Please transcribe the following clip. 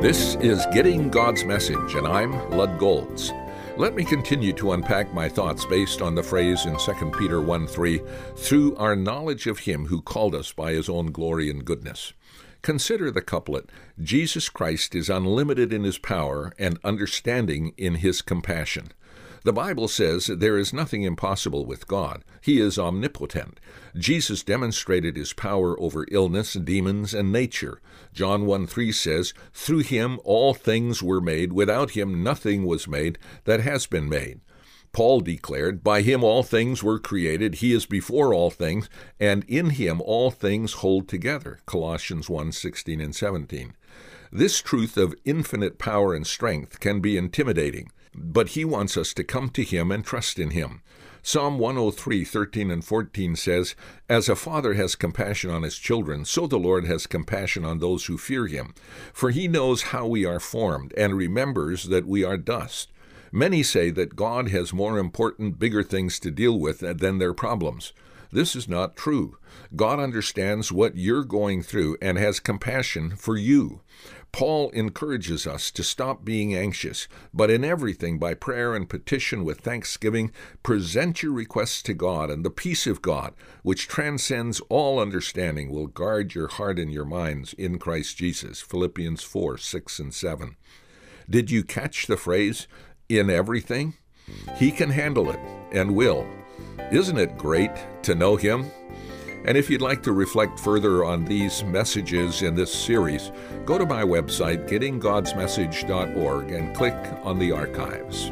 This is Getting God's Message, and I'm Lud Golz. Let me continue to unpack my thoughts based on the phrase in 2 Peter 1 3, through our knowledge of Him who called us by His own glory and goodness. Consider the couplet Jesus Christ is unlimited in His power and understanding in His compassion. The Bible says there is nothing impossible with God. He is omnipotent. Jesus demonstrated his power over illness, demons, and nature. John 1 3 says, Through him all things were made, without him nothing was made that has been made. Paul declared, By him all things were created, he is before all things, and in him all things hold together. Colossians 1 16 and 17. This truth of infinite power and strength can be intimidating but he wants us to come to him and trust in him. Psalm 103, 13 and 14 says, As a father has compassion on his children, so the Lord has compassion on those who fear him. For he knows how we are formed, and remembers that we are dust. Many say that God has more important, bigger things to deal with than their problems. This is not true. God understands what you're going through and has compassion for you. Paul encourages us to stop being anxious, but in everything, by prayer and petition with thanksgiving, present your requests to God, and the peace of God, which transcends all understanding, will guard your heart and your minds in Christ Jesus. Philippians 4 6 and 7. Did you catch the phrase, in everything? He can handle it and will. Isn't it great to know Him? And if you'd like to reflect further on these messages in this series, go to my website, gettinggodsmessage.org, and click on the archives.